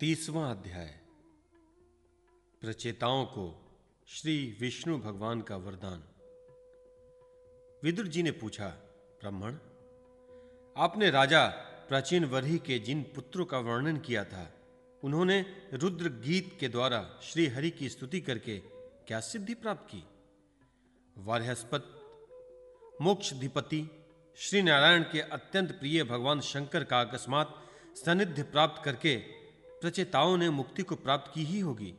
तीसवां अध्याय। प्रचेताओं को श्री विष्णु भगवान का वरदान। विदुर जी ने पूछा, ब्राह्मण, आपने राजा प्राचीन वरही के जिन पुत्रों का वर्णन किया था, उन्होंने रुद्र गीत के द्वारा श्री हरि की स्तुति करके क्या सिद्धि प्राप्त की? वार्यस्पत मोक्षधिपति श्री नारायण के अत्यंत प्रिय भगवान शंकर का अकस्मात सानिध्य प्राप्त करके प्रचेताओं ने मुक्ति को प्राप्त की ही होगी।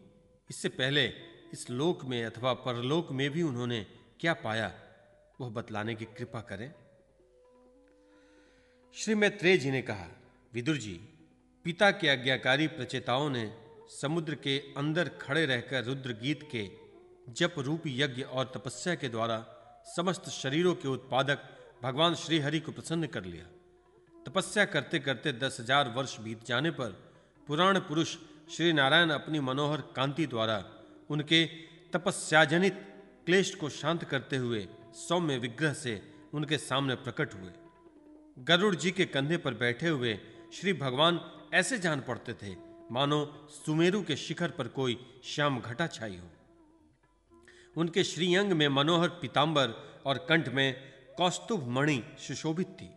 इससे पहले इस लोक में अथवा परलोक में भी उन्होंने क्या पाया, वह बतलाने की कृपा करें। श्री मैत्रेय जी ने कहा, विदुर जी, पिता के आज्ञाकारी प्रचेताओं ने समुद्र के अंदर खड़े रहकर रुद्र गीत के जप रूप यज्ञ और तपस्या के द्वारा समस्त शरीरों के उत्पादक भगवान श्रीहरि को प्रसन्न कर लिया। तपस्या करते करते दस हज़ार वर्ष बीत जाने पर पुराण पुरुष श्री नारायण अपनी मनोहर कांति द्वारा उनके तपस्याजनित क्लेश को शांत करते हुए सौम्य विग्रह से उनके सामने प्रकट हुए। गरुड़ जी के कंधे पर बैठे हुए श्री भगवान ऐसे जान पड़ते थे, मानो सुमेरु के शिखर पर कोई श्याम घटा छाई हो। उनके श्रीअंग में मनोहर पीताम्बर और कंठ में कौस्तुभ मणि सुशोभित थी।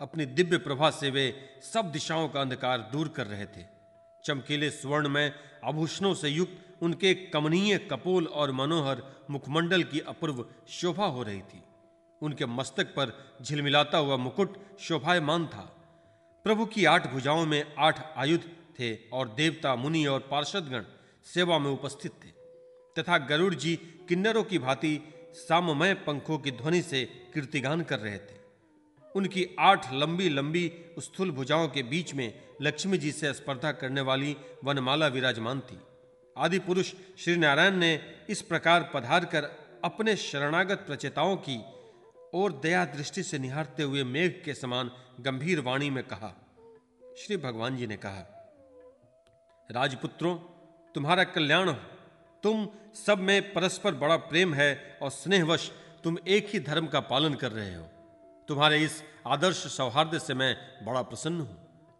अपनी दिव्य प्रभा से वे सब दिशाओं का अंधकार दूर कर रहे थे। चमकीले स्वर्ण में आभूषणों से युक्त उनके कमनीय कपोल और मनोहर मुखमंडल की अपूर्व शोभा हो रही थी। उनके मस्तक पर झिलमिलाता हुआ मुकुट शोभायमान था। प्रभु की आठ भुजाओं में आठ आयुध थे और देवता, मुनि और पार्षदगण सेवा में उपस्थित थे। तथा गरुड़ जी किन्नरों की भांति साममय पंखों की ध्वनि से कीर्तिगान कर रहे थे। उनकी आठ लंबी लंबी स्थूल भुजाओं के बीच में लक्ष्मी जी से स्पर्धा करने वाली वनमाला विराजमान थी। आदि पुरुष श्री नारायण ने इस प्रकार पधार कर अपने शरणागत प्रचेताओं की और दया दृष्टि से निहारते हुए मेघ के समान गंभीर वाणी में कहा, श्री भगवान जी ने कहा, राजपुत्रों, तुम्हारा कल्याण हो। तुम सब में परस्पर बड़ा प्रेम है और स्नेहवश तुम एक ही धर्म का पालन कर रहे हो। तुम्हारे इस आदर्श सौहार्द से मैं बड़ा प्रसन्न हूँ।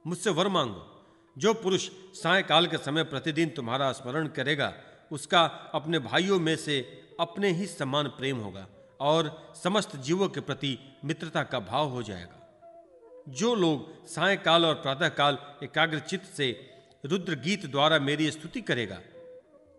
मुझसे वर मांगो। जो पुरुष सायकाल के समय प्रतिदिन तुम्हारा स्मरण करेगा, उसका अपने भाइयों में से अपने ही समान प्रेम होगा और समस्त जीवों के प्रति मित्रता का भाव हो जाएगा। जो लोग सायकाल और प्रातःकाल एकाग्रचित से रुद्र गीत द्वारा मेरी स्तुति करेगा,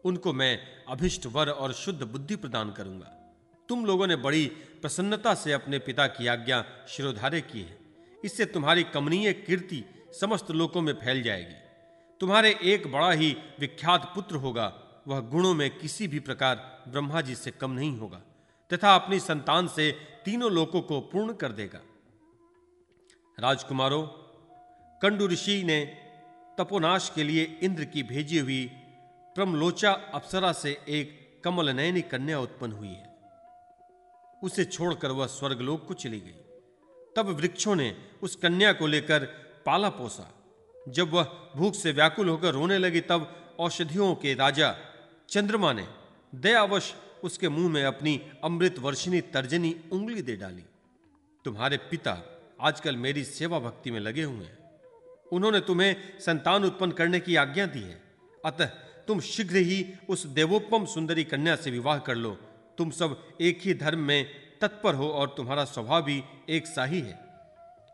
उनको मैं अभिष्ट वर और शुद्ध बुद्धि प्रदान करूँगा। तुम लोगों ने बड़ी प्रसन्नता से अपने पिता की आज्ञा शिरोधार्य की है। इससे तुम्हारी कमनीय कीर्ति समस्त लोकों में फैल जाएगी। तुम्हारे एक बड़ा ही विख्यात पुत्र होगा, वह गुणों में किसी भी प्रकार ब्रह्मा जी से कम नहीं होगा, तथा अपनी संतान से तीनों लोकों को पूर्ण कर देगा। राजकुमारों, कंडु ऋषि ने तपोनाश के लिए इंद्र की भेजी हुई प्रमलोचा अप्सरा से एक कमल नयनी कन्या उत्पन्न हुई है। उसे छोड़कर वह स्वर्गलोक को चली गई। तब वृक्षों ने उस कन्या को लेकर पाला पोसा। जब वह भूख से व्याकुल होकर रोने लगी, तब औषधियों के राजा चंद्रमा ने दयावश उसके मुँह में अपनी अमृत वर्षिनी तर्जनी उंगली दे डाली। तुम्हारे पिता आजकल मेरी सेवा भक्ति में लगे हुए हैं। उन्होंने तुम्हें संतान उत्पन्न करने की आज्ञा दी है। अतः तुम शीघ्र ही उस देवोपम सुंदरी कन्या से विवाह कर लो। तुम सब एक ही धर्म में तत्पर हो और तुम्हारा स्वभाव भी एक सा ही है।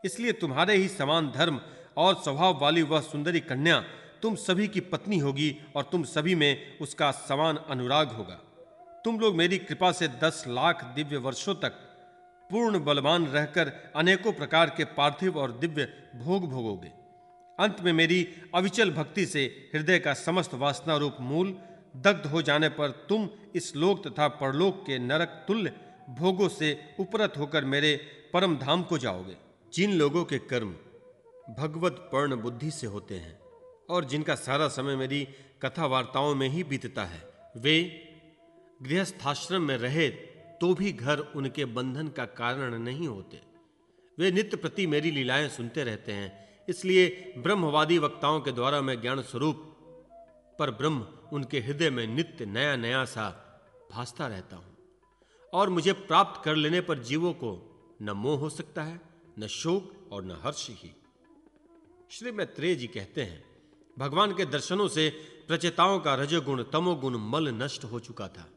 इसलिए तुम्हारे ही समान धर्म और स्वभाव वाली वह सुंदरी कन्या तुम सभी की पत्नी होगी और तुम सभी में उसका समान अनुराग होगा। तुम लोग मेरी कृपा से दस लाख दिव्य वर्षों तक पूर्ण बलवान रहकर अनेकों प्रकार के पार्थिव और दिव्य भोग भोगोगे। अंत में मेरी अविचल भक्ति से हृदय का समस्त वासना रूप मूल दग्ध हो जाने पर तुम इस लोक तथा परलोक के नरक तुल्य भोगों से उपरत होकर मेरे परम धाम को जाओगे। जिन लोगों के कर्म भगवत पर्ण बुद्धि से होते हैं और जिनका सारा समय मेरी कथा वार्ताओं में ही बीतता है, वे गृहस्थाश्रम में रहे तो भी घर उनके बंधन का कारण नहीं होते। वे नित्य प्रति मेरी लीलाएँ सुनते रहते हैं, इसलिए ब्रह्मवादी वक्ताओं के द्वारा मैं ज्ञान स्वरूप पर ब्रह्म उनके हृदय में नित्य नया नया सा भासता रहता हूँ। और मुझे प्राप्त कर लेने पर जीवों को न मोह हो सकता है, न शोक और न हर्ष ही। श्री मैत्रेय जी कहते हैं, भगवान के दर्शनों से प्रचेताओं का रजोगुण, तमोगुण, मल नष्ट हो चुका था।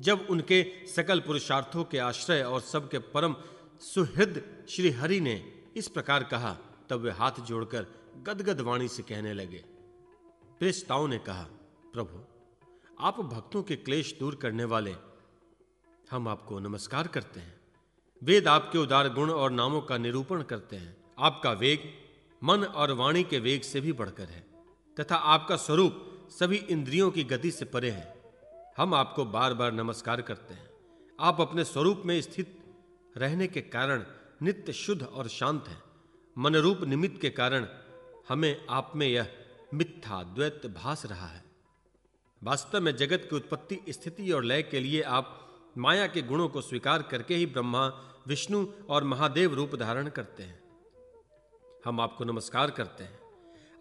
जब उनके सकल पुरुषार्थों के आश्रय और सबके परम सुहृद श्री हरि ने इस प्रकार कहा, तब वे हाथ जोड़कर गदगद वाणी से कहने लगे प्रेस्ताओं ने कहा, प्रभु, आप भक्तों के क्लेश दूर करने वाले, हम आपको नमस्कार करते हैं। वेद आपके उदार गुण और नामों का निरूपण करते हैं। आपका वेग, मन और वाणी के वेग से भी बढ़कर है, तथा आपका स्वरूप सभी इंद्रियों की गति से परे है। हम आपको बार बार नमस्कार करते हैं। आप अपने स्वरूप में स्थित रहने के कारण नित्य शुद्ध और शांत हैं। मनरूप निमित्त के कारण हमें आप में यह मिथ्या द्वैत भास रहा है। वास्तव में जगत की उत्पत्ति, स्थिति और लय के लिए आप माया के गुणों को स्वीकार करके ही ब्रह्मा, विष्णु और महादेव रूप धारण करते हैं। हम आपको नमस्कार करते हैं।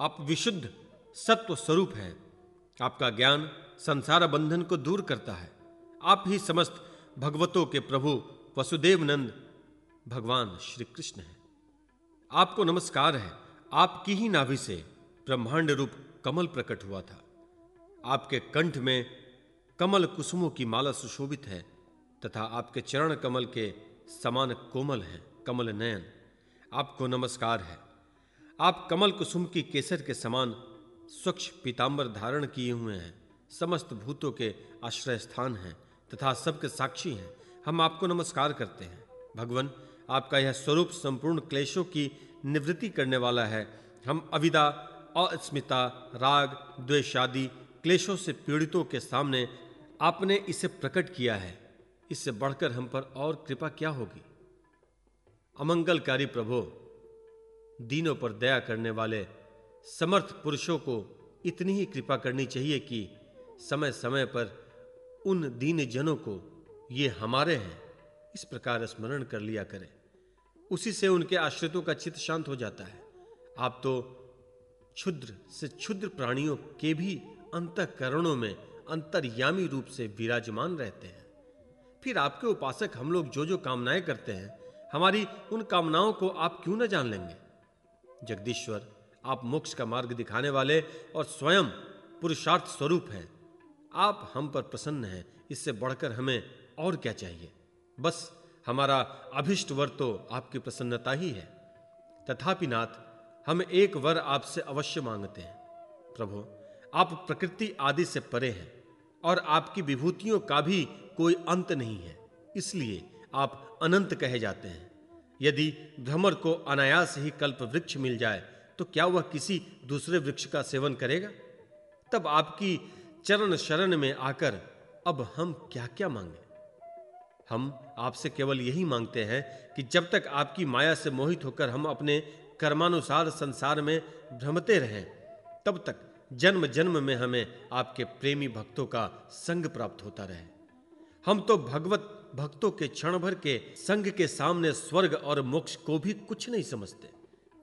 आप विशुद्ध, सत्व स्वरूप हैं। आपका ज्ञान संसार बंधन को दूर करता है। आप ही समस्त भगवतों के प्रभु वसुदेव नंद भगवान श्री कृष्ण हैं। आपको नमस्कार है। आपकी ही नाभि से ब्रह्मांड रूप कमल प्रकट हुआ था। आपके कंठ में कमल कुसुमों की माला सुशोभित है, तथा आपके चरण कमल के समान कोमल हैं, कमल नयन। आपको नमस्कार है। आप कमल कुसुम की केसर के समान स्वच्छ पीताम्बर धारण किए हुए हैं, समस्त भूतों के आश्रय स्थान हैं, तथा सबके साक्षी हैं। हम आपको नमस्कार करते हैं। भगवान, आपका यह स्वरूप संपूर्ण क्लेशों की निवृत्ति करने वाला है। हम अविदा अस्मिता, राग द्वेषादि क्लेशों से पीड़ितों के सामने आपने इसे प्रकट किया है। इससे बढ़कर हम पर और कृपा क्या होगी? अमंगलकारी प्रभु, दीनों पर दया करने वाले समर्थ पुरुषों को इतनी ही कृपा करनी चाहिए कि समय समय पर उन दीन जनों को ये हमारे हैं, इस प्रकार स्मरण कर लिया करें। उसी से उनके आश्रितों का चित्त शांत हो जाता है। आप तो क्षुद्र से क्षुद्र प्राणियों के भी अंतकरणों में अंतर्यामी रूप से विराजमान रहते हैं। फिर आपके उपासक हम लोग जो जो कामनाएँ करते हैं, हमारी उन कामनाओं को आप क्यों न जान लेंगे? जगदीश्वर, आप मोक्ष का मार्ग दिखाने वाले और स्वयं पुरुषार्थ स्वरूप हैं। आप हम पर प्रसन्न हैं, इससे बढ़कर हमें और क्या चाहिए? बस हमारा अभिष्ट वर तो आपकी प्रसन्नता ही है। तथापि नाथ हम एक वर आपसे अवश्य मांगते हैं। प्रभु, आप प्रकृति आदि से परे हैं और आपकी विभूतियों का भी कोई अंत नहीं है, इसलिए आप अनंत कहे जाते हैं। यदि भ्रमर को अनायास ही कल्प वृक्ष मिल जाए तो क्या वह किसी दूसरे वृक्ष का सेवन करेगा? तब आपकी चरण शरण में आकर अब हम क्या क्या मांगे? हम आपसे केवल यही मांगते हैं कि जब तक आपकी माया से मोहित होकर हम अपने कर्मानुसार संसार में भ्रमते रहें। तब तक जन्म जन्म में हमें आपके प्रेमी भक्तों का संग प्राप्त होता रहे। हम तो भगवत भक्तों के क्षण भर के संग के सामने स्वर्ग और मोक्ष को भी कुछ नहीं समझते।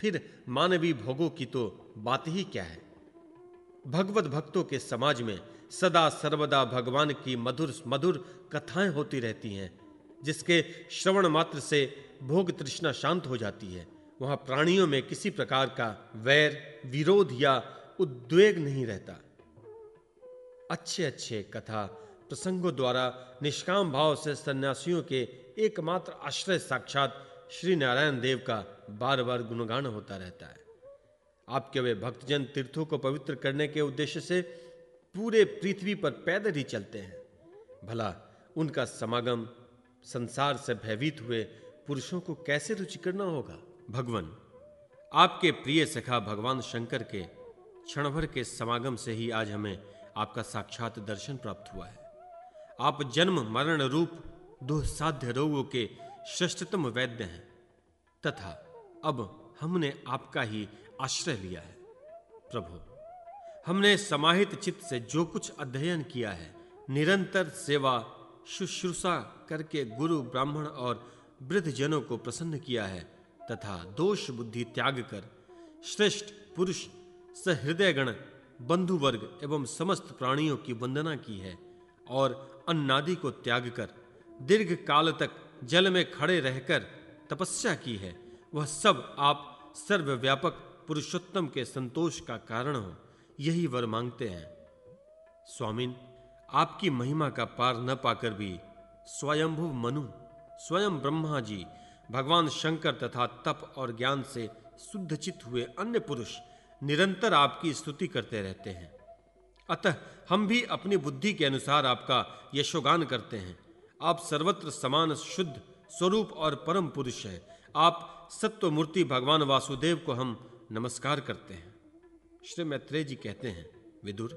फिर मानवीय भोगों की तो बात ही क्या है? भगवत भक्तों के समाज में सदा सर्वदा भगवान की मधुर मधुर कथाएँ होती रहती हैं, जिसके श्रवण मात्र से भोग तृष्णा शांत हो जाती है। वहाँ प्राणियों में किसी प्रकार का वैर, विरोध या उद्वेग नहीं रहता। अच्छे अच्छे कथा प्रसंगों द्वारा निष्काम भाव से सन्यासियों के एकमात्र आश्रय साक्षात श्री नारायण देव का बार बार गुणगान होता रहता है। आपके वे भक्तजन तीर्थों को पवित्र करने के उद्देश्य से पूरे पृथ्वी पर पैदल ही चलते हैं। भला उनका समागम संसार से भयभीत हुए पुरुषों को कैसे रुचिकर न होगा? भगवान, आपके प्रिय सखा भगवान शंकर के क्षणभर के समागम से ही आज हमें आपका साक्षात दर्शन प्राप्त हुआ है। आप जन्म, मरण रूप, दुसाध्य रोगों के श्रेष्ठतम वैद्य हैं, तथा अब हमने आपका ही आश्रय लिया है। प्रभु, हमने समाहित चित्त से जो कुछ अध्ययन किया है, निरंतर सेवा, शुश्रूषा करके गुरु, ब्राह्मण और वृद्ध जनों को प्रसन्न किया है तथा दोष बुद्धि त्याग कर श्रेष्ठ, पुरुष सहृदय गण बंधु वर्ग एवं समस्त प्राणियों की वंदना की है और अन्नादि को त्याग कर दीर्घ काल तक जल में खड़े रहकर तपस्या की है। वह सब आप सर्वव्यापक पुरुषोत्तम के संतोष का कारण हो, यही वर मांगते हैं। स्वामिन, आपकी महिमा का पार न पाकर भी स्वयंभुव मनु, स्वयं ब्रह्मा जी भगवान शंकर तथा तप और ज्ञान से शुद्धचित हुए अन्य पुरुष निरंतर आपकी स्तुति करते रहते हैं। अतः हम भी अपनी बुद्धि के अनुसार आपका यशोगान करते हैं। आप सर्वत्र समान शुद्ध, स्वरूप और परम पुरुष है। आप सत्व मूर्ति भगवान वासुदेव को हम नमस्कार करते हैं। श्री मैत्रेय जी कहते हैं, विदुर,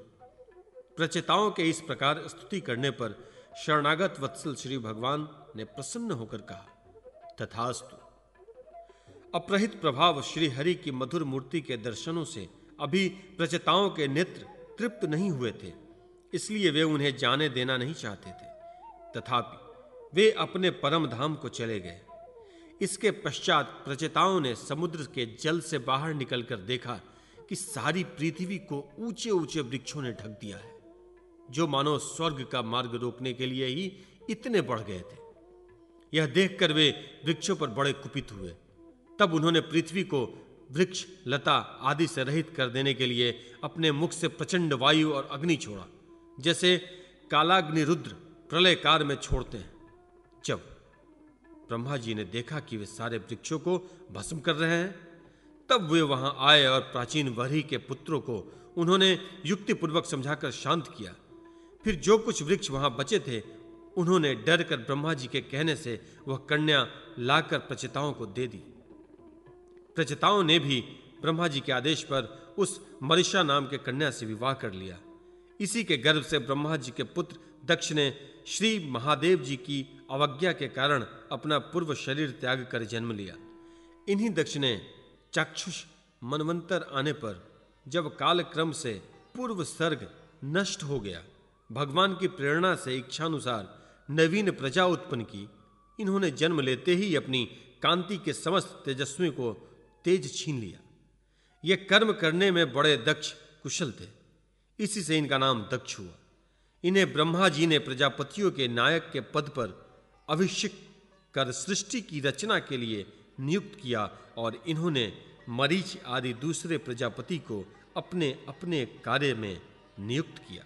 प्रचेताओं के इस प्रकार स्तुति करने पर शरणागत वत्सल श्री भगवान ने प्रसन्न होकर कहा तथास्तु। अप्रहित प्रभाव श्री हरि की मधुर मूर्ति के दर्शनों से अभी प्रचेताओं के नेत्र तृप्त नहीं हुए थे, इसलिए वे उन्हें जाने देना नहीं चाहते थे। तथापि, वे अपने परम धाम को चले गए। इसके पश्चात प्रचेताओं ने समुद्र के जल से बाहर निकलकर देखा कि सारी पृथ्वी को ऊँचे ऊँचे वृक्षों ने ढक दिया है, जो मानो स्वर्ग का मार्ग रोकने के लिए ही इतने बढ़ गए थे। यह देखकर वे वृक्षों पर बड़े कुपित हुए। तब उन्होंने पृथ्वी को वृक्ष, लता आदि से रहित कर देने के लिए अपने मुख से प्रचंड वायु और अग्नि छोड़ा, जैसे कालाग्नि रुद्र प्रलय कार में छोड़ते हैं। जब ब्रह्मा जी ने देखा कि वे सारे वृक्षों को भस्म कर रहे हैं, तब वे वहाँ आए और प्राचीन वरी के पुत्रों को उन्होंने युक्तिपूर्वक समझाकर शांत किया। फिर जो कुछ वृक्ष वहाँ बचे थे उन्होंने डर कर ब्रह्मा जी के कहने से वह कन्या लाकर प्रचिताओं को दे दी। प्रचिताओं ने भी ब्रह्मा जी के आदेश पर उस मरिशा नाम के कन्या से विवाह कर लिया। इसी के गर्भ से ब्रह्मा जी के पुत्र दक्ष ने श्री महादेव जी की अवज्ञा के कारण अपना पूर्व शरीर त्याग कर जन्म लिया। इन्हीं दक्ष ने चाक्षुष मनवंतर आने पर जब काल क्रम से पूर्व सर्ग नष्ट हो गया, भगवान की प्रेरणा से इच्छानुसार नवीन प्रजा उत्पन्न की। इन्होंने जन्म लेते ही अपनी कांति के समस्त तेजस्वी को तेज छीन लिया। ये कर्म करने में बड़े दक्ष कुशल थे। इसी से इनका नाम दक्ष हुआ। इन्हें ब्रह्मा जी ने प्रजापतियों के नायक के पद पर अभिषिक्त कर सृष्टि की रचना के लिए नियुक्त किया और इन्होंने मरीच आदि दूसरे प्रजापति को अपने अपने कार्य में नियुक्त किया।